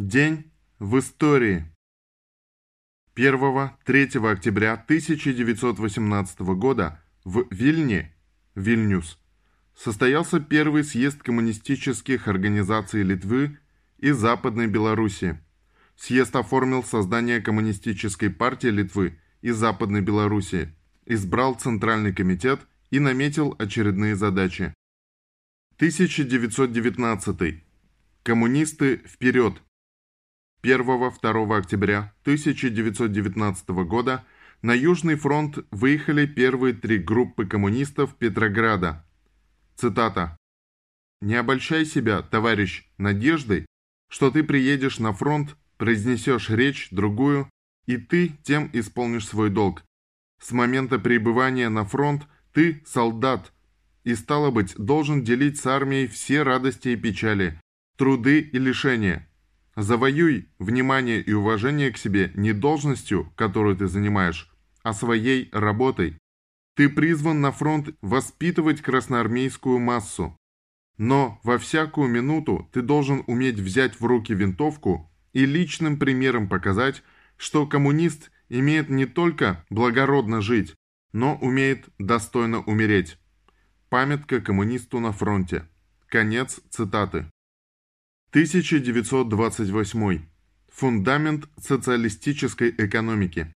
День в истории. 1-3 октября 1918 года в Вильне, Вильнюс, состоялся первый съезд коммунистических организаций Литвы и Западной Белоруссии. Съезд оформил создание Коммунистической партии Литвы и Западной Белоруссии, избрал Центральный комитет и наметил очередные задачи. 1919. Коммунисты вперед! 1-2 октября 1919 года на Южный фронт выехали первые три группы коммунистов Петрограда. Цитата. «Не обольщай себя, товарищ, надеждой, что ты приедешь на фронт, произнесешь речь, другую, и ты тем исполнишь свой долг. С момента прибывания на фронт ты солдат, и, стало быть, должен делить с армией все радости и печали, труды и лишения, Завоюй внимание и уважение к себе не должностью, которую ты занимаешь, а своей работой. Ты призван на фронт воспитывать красноармейскую массу. Но во всякую минуту ты должен уметь взять в руки винтовку и личным примером показать, что коммунист имеет не только благородно жить, но умеет достойно умереть. Памятка коммунисту на фронте. Конец цитаты. 1928. Фундамент социалистической экономики.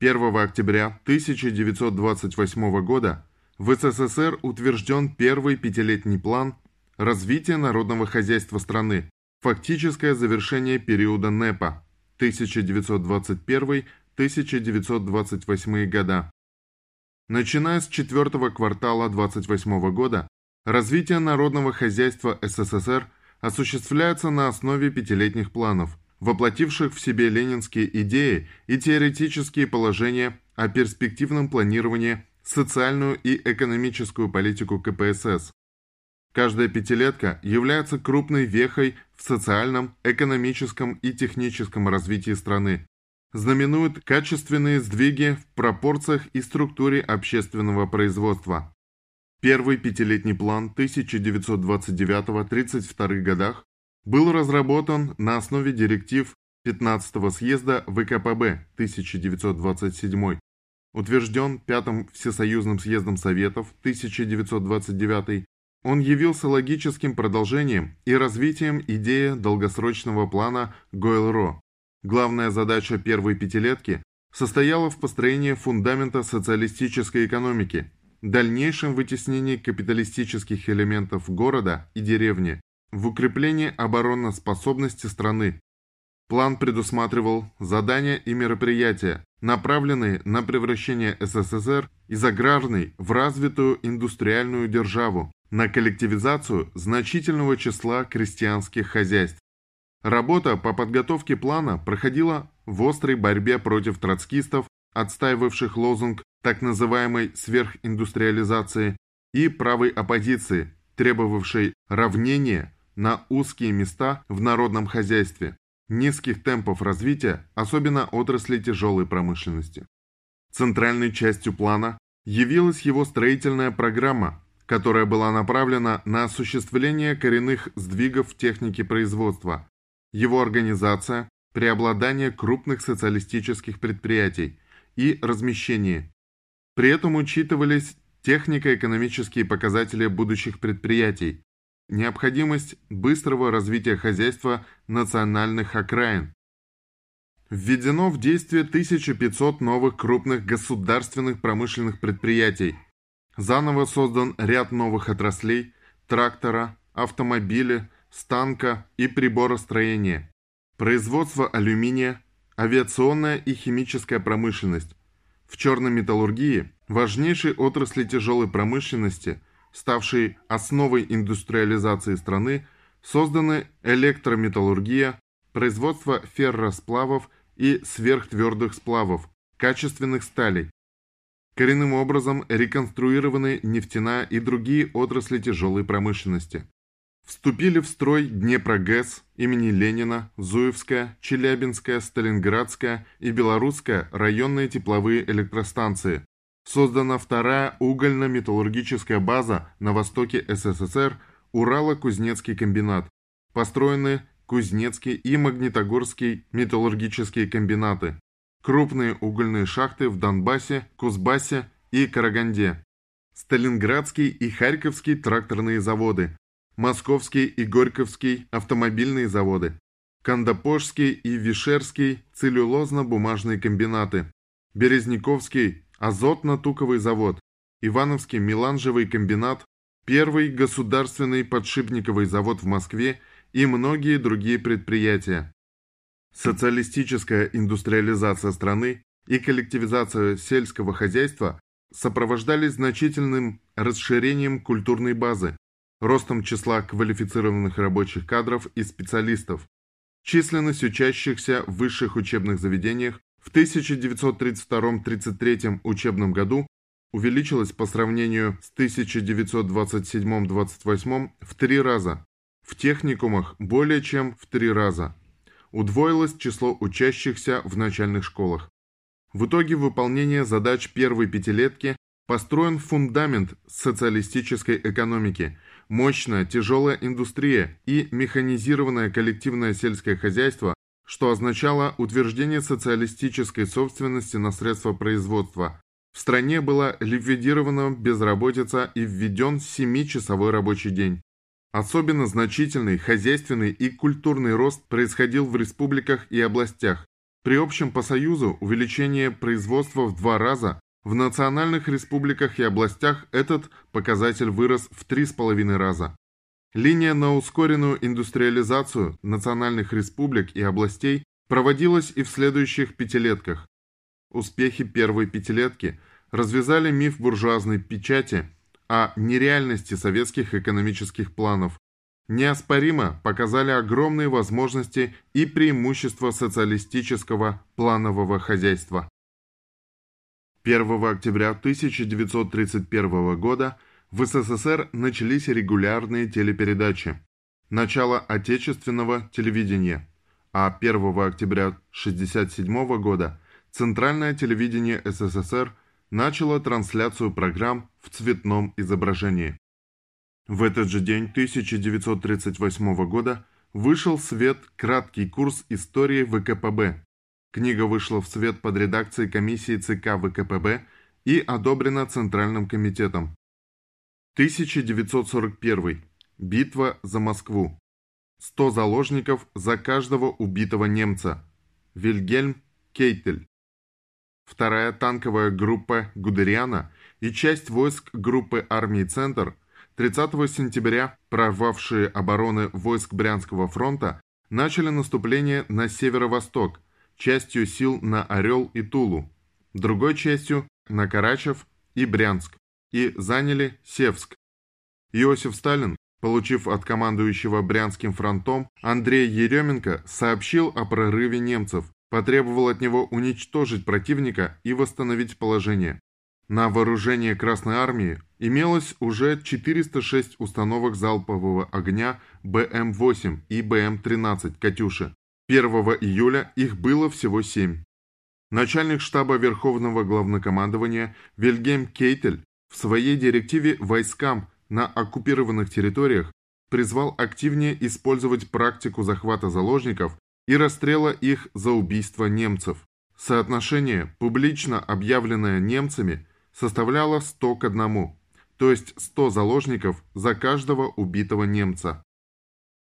1 октября 1928 года в СССР утвержден первый пятилетний план развития народного хозяйства страны, фактическое завершение периода НЭПа 1921-1928 года. Начиная с четвертого квартала 28 года, развитие народного хозяйства СССР – осуществляется на основе пятилетних планов, воплотивших в себе ленинские идеи и теоретические положения о перспективном планировании социальную и экономическую политику КПСС. Каждая пятилетка является крупной вехой в социальном, экономическом и техническом развитии страны, знаменует качественные сдвиги в пропорциях и структуре общественного производства. Первый пятилетний план 1929-32 годах был разработан на основе директив 15-го съезда ВКПБ 1927, утвержден Пятым Всесоюзным съездом Советов 1929, он явился логическим продолжением и развитием идеи долгосрочного плана Гойл-Ро. Главная задача первой пятилетки состояла в построении фундамента социалистической экономики – дальнейшем вытеснении капиталистических элементов города и деревни, в укреплении обороноспособности страны. План предусматривал задания и мероприятия, направленные на превращение СССР из аграрной в развитую индустриальную державу, на коллективизацию значительного числа крестьянских хозяйств. Работа по подготовке плана проходила в острой борьбе против троцкистов, отстаивавших лозунг так называемой сверхиндустриализации и правой оппозиции, требовавшей равнения на узкие места в народном хозяйстве, низких темпов развития, особенно отрасли тяжелой промышленности. Центральной частью плана явилась его строительная программа, которая была направлена на осуществление коренных сдвигов в технике производства, его организация, преобладание крупных социалистических предприятий и размещение, при этом учитывались технико-экономические показатели будущих предприятий, необходимость быстрого развития хозяйства национальных окраин. Введено в действие 1500 новых крупных государственных промышленных предприятий. Заново создан ряд новых отраслей – трактора, автомобиля, станка и приборостроения, производство алюминия, авиационная и химическая промышленность, в черной металлургии, важнейшей отрасли тяжелой промышленности, ставшей основой индустриализации страны, созданы электрометаллургия, производство ферросплавов и сверхтвердых сплавов, качественных сталей. Коренным образом реконструированы нефтяная и другие отрасли тяжелой промышленности. Вступили в строй Днепрогэс имени Ленина, Зуевская, Челябинская, Сталинградская и Белорусская районные тепловые электростанции. Создана вторая угольно-металлургическая база на востоке СССР Урало-Кузнецкий комбинат. Построены Кузнецкий и Магнитогорский металлургические комбинаты, крупные угольные шахты в Донбассе, Кузбассе и Караганде, Сталинградский и Харьковский тракторные заводы, Московский и Горьковский автомобильные заводы, Кандапожский и Вишерский целлюлозно-бумажные комбинаты, Березниковский азотно-туковый завод, Ивановский меланжевый комбинат, первый государственный подшипниковый завод в Москве и многие другие предприятия. Социалистическая индустриализация страны и коллективизация сельского хозяйства сопровождались значительным расширением культурной базы, ростом числа квалифицированных рабочих кадров и специалистов. Численность учащихся в высших учебных заведениях в 1932-33 учебном году увеличилась по сравнению с 1927-28 в три раза, в техникумах более чем в три раза. Удвоилось число учащихся в начальных школах. В итоге выполнения задач первой пятилетки построен фундамент социалистической экономики, мощная тяжелая индустрия и механизированное коллективное сельское хозяйство, что означало утверждение социалистической собственности на средства производства. В стране была ликвидирована безработица и введен 7-часовой рабочий день. Особенно значительный хозяйственный и культурный рост происходил в республиках и областях, при общем по Союзу увеличение производства в два раза, в национальных республиках и областях этот показатель вырос в три с половиной раза. Линия на ускоренную индустриализацию национальных республик и областей проводилась и в следующих пятилетках. Успехи первой пятилетки развязали миф буржуазной печати о нереальности советских экономических планов, неоспоримо показали огромные возможности и преимущества социалистического планового хозяйства. 1 октября 1931 года в СССР начались регулярные телепередачи. Начало отечественного телевидения, а 1 октября 1967 года Центральное телевидение СССР начало трансляцию программ в цветном изображении. В этот же день 1938 года вышел в свет краткий курс истории ВКПБ. Книга вышла в свет под редакцией комиссии ЦК ВКПБ и одобрена Центральным комитетом. 1941. Битва за Москву. 100 заложников за каждого убитого немца. Вильгельм Кейтель. Вторая танковая группа Гудериана и часть войск группы армии «Центр» 30 сентября прорвавшие обороны войск Брянского фронта начали наступление на северо-восток, частью сил на Орел и Тулу, другой частью на Карачев и Брянск, и заняли Севск. Иосиф Сталин, получив от командующего Брянским фронтом Андрея Еременко, сообщил о прорыве немцев, потребовал от него уничтожить противника и восстановить положение. На вооружение Красной Армии имелось уже 406 установок залпового огня БМ-8 и БМ-13 «Катюши». 1 июля их было всего 7. Начальник штаба Верховного Главнокомандования Вильгельм Кейтель в своей директиве войскам на оккупированных территориях призвал активнее использовать практику захвата заложников и расстрела их за убийство немцев. Соотношение, публично объявленное немцами, составляло 100 к 1, то есть 100 заложников за каждого убитого немца.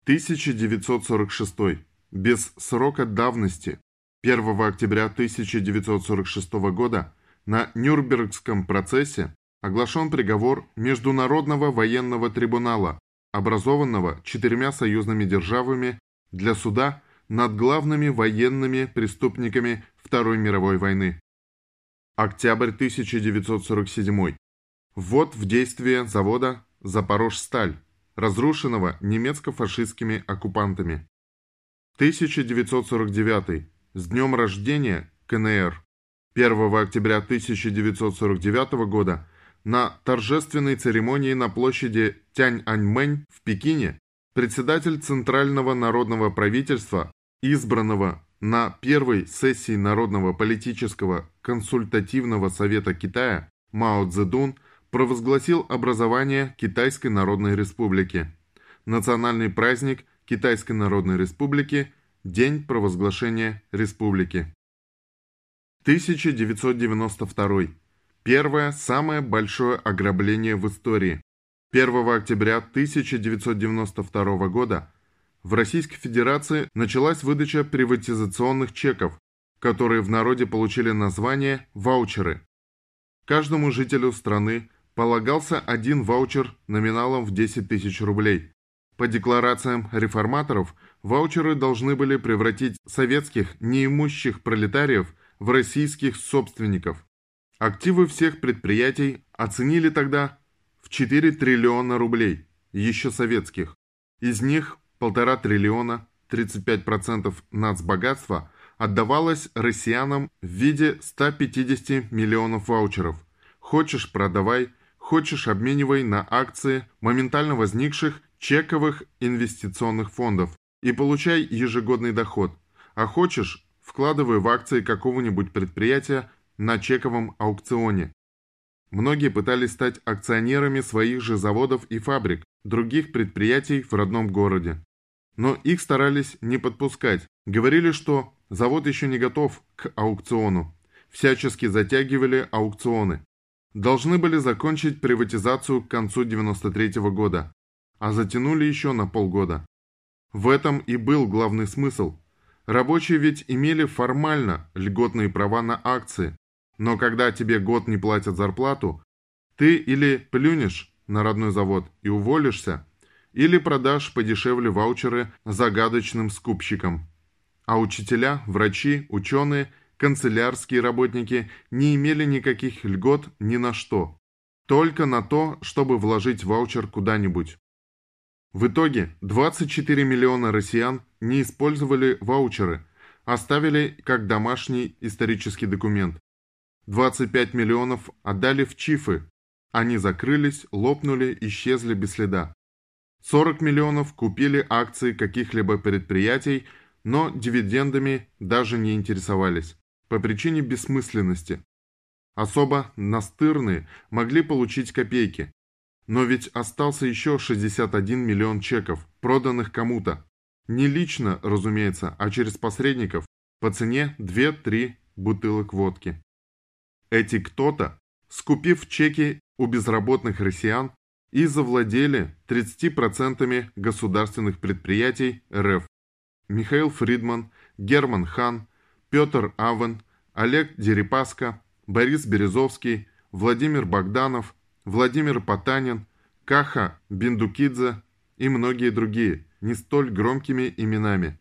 1946. Без срока давности. 1 октября 1946 года на Нюрнбергском процессе оглашен приговор Международного военного трибунала, образованного четырьмя союзными державами для суда над главными военными преступниками Второй мировой войны. Октябрь 1947. Ввод в действие завода «Запорожсталь», разрушенного немецко-фашистскими оккупантами. 1949. С днем рождения КНР. 1 октября 1949 года на торжественной церемонии на площади Тяньаньмэнь в Пекине председатель Центрального народного правительства, избранного на первой сессии Народного политического консультативного совета Китая Мао Цзэдун провозгласил образование Китайской Народной Республики. Национальный праздник Китайской Народной Республики, день провозглашения республики. 1992. Первое, самое большое ограбление в истории. 1 октября 1992 года в Российской Федерации началась выдача приватизационных чеков, которые в народе получили название «ваучеры». Каждому жителю страны полагался один ваучер номиналом в 10 тысяч рублей. По декларациям реформаторов, ваучеры должны были превратить советских неимущих пролетариев в российских собственников. Активы всех предприятий оценили тогда в 4 триллиона рублей, еще советских. Из них полтора триллиона, 35% нацбогатства, отдавалось россиянам в виде 150 миллионов ваучеров. Хочешь – продавай, хочешь – обменивай на акции моментально возникших чековых инвестиционных фондов и получай ежегодный доход. А хочешь – вкладывай в акции какого-нибудь предприятия на чековом аукционе. Многие пытались стать акционерами своих же заводов и фабрик, других предприятий в родном городе. Но их старались не подпускать. Говорили, что завод еще не готов к аукциону. Всячески затягивали аукционы. Должны были закончить приватизацию к концу 93 -го года, а затянули еще на полгода. В этом и был главный смысл. Рабочие ведь имели формально льготные права на акции, но когда тебе год не платят зарплату, ты или плюнешь на родной завод и уволишься, или продашь подешевле ваучеры загадочным скупщикам. А учителя, врачи, ученые, канцелярские работники не имели никаких льгот ни на что. Только на то, чтобы вложить ваучер куда-нибудь. В итоге 24 миллиона россиян не использовали ваучеры, оставили как домашний исторический документ. 25 миллионов отдали в ЧИФы. Они закрылись, лопнули, исчезли без следа. 40 миллионов купили акции каких-либо предприятий, но дивидендами даже не интересовались, по причине бессмысленности. Особо настырные могли получить копейки. Но ведь остался еще 61 миллион чеков, проданных кому-то. Не лично, разумеется, а через посредников, по цене 2-3 бутылок водки. Эти кто-то, скупив чеки у безработных россиян, и завладели 30% государственных предприятий РФ. Михаил Фридман, Герман Хан, Петр Авен, Олег Дерипаска, Борис Березовский, Владимир Богданов, Владимир Потанин, Каха Биндукидзе и многие другие, не столь громкими именами.